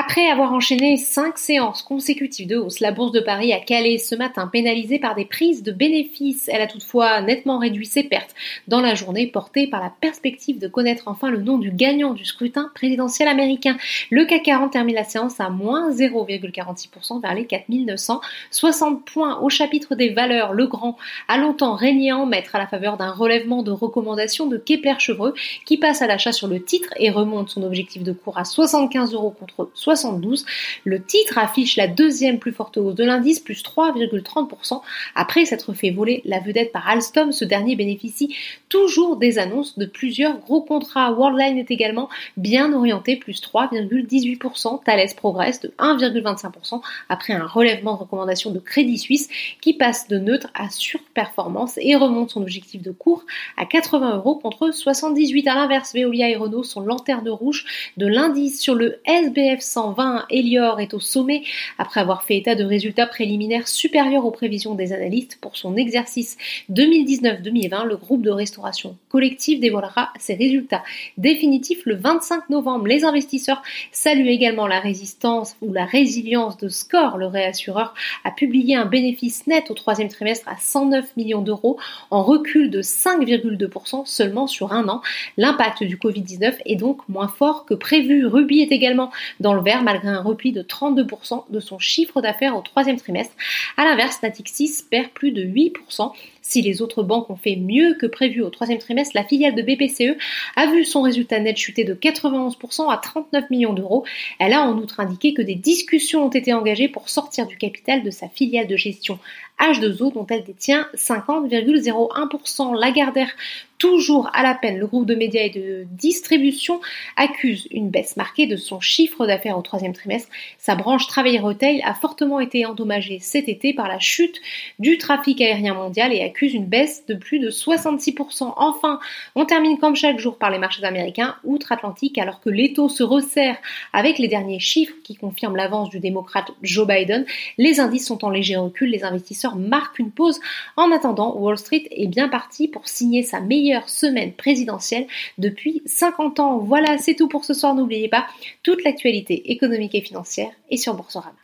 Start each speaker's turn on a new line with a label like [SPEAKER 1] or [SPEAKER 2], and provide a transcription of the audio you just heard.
[SPEAKER 1] Après avoir enchaîné cinq séances consécutives de hausse, la bourse de Paris a calé ce matin pénalisée par des prises de bénéfices. Elle a toutefois nettement réduit ses pertes dans la journée portée par la perspective de connaître enfin le nom du gagnant du scrutin présidentiel américain. Le CAC 40 termine la séance à moins 0,46% vers les 4960 points. Au chapitre des valeurs, le grand a longtemps régné en maître à la faveur d'un relèvement de recommandations de Kepler-Chevreux qui passe à l'achat sur le titre et remonte son objectif de cours à 75 euros contre 72. Le titre affiche la deuxième plus forte hausse de l'indice, plus 3,30%, après s'être fait voler la vedette par Alstom. Ce dernier bénéficie toujours des annonces de plusieurs gros contrats. Worldline est également bien orienté, plus 3,18%. Thales progresse de 1,25% après un relèvement de recommandation de Crédit Suisse qui passe de neutre à surperformance et remonte son objectif de cours à 80 euros contre 78. À l'inverse, Veolia et Renault sont lanterne rouge de l'indice sur le SBF 120, Elior est au sommet après avoir fait état de résultats préliminaires supérieurs aux prévisions des analystes pour son exercice 2019-2020. Le groupe de restauration collective dévoilera ses résultats définitifs le 25 novembre. Les investisseurs saluent également la résistance ou la résilience de Score. Le réassureur a publié un bénéfice net au troisième trimestre à 109 millions d'euros en recul de 5,2% seulement sur un an. L'impact du Covid-19 est donc moins fort que prévu. Ruby est également dans le vert malgré un repli de 32% de son chiffre d'affaires au troisième trimestre. À l'inverse, Natixis perd plus de 8%. Si les autres banques ont fait mieux que prévu au troisième trimestre, la filiale de BPCE a vu son résultat net chuter de 91% à 39 millions d'euros. Elle a en outre indiqué que des discussions ont été engagées pour sortir du capital de sa filiale de gestion H2O dont elle détient 50,01%. Lagardère toujours à la peine, le groupe de médias et de distribution accuse une baisse marquée de son chiffre d'affaires au troisième trimestre. Sa branche travail retail a fortement été endommagée cet été par la chute du trafic aérien mondial et accuse une baisse de plus de 66%. Enfin, on termine comme chaque jour par les marchés américains outre-Atlantique alors que l'étau se resserre avec les derniers chiffres qui confirment l'avance du démocrate Joe Biden. Les indices sont en léger recul, les investisseurs marquent une pause. En attendant, Wall Street est bien parti pour signer sa meilleure semaine présidentielle depuis 50 ans. Voilà, c'est tout pour ce soir. N'oubliez pas, toute l'actualité économique et financière est sur Boursorama.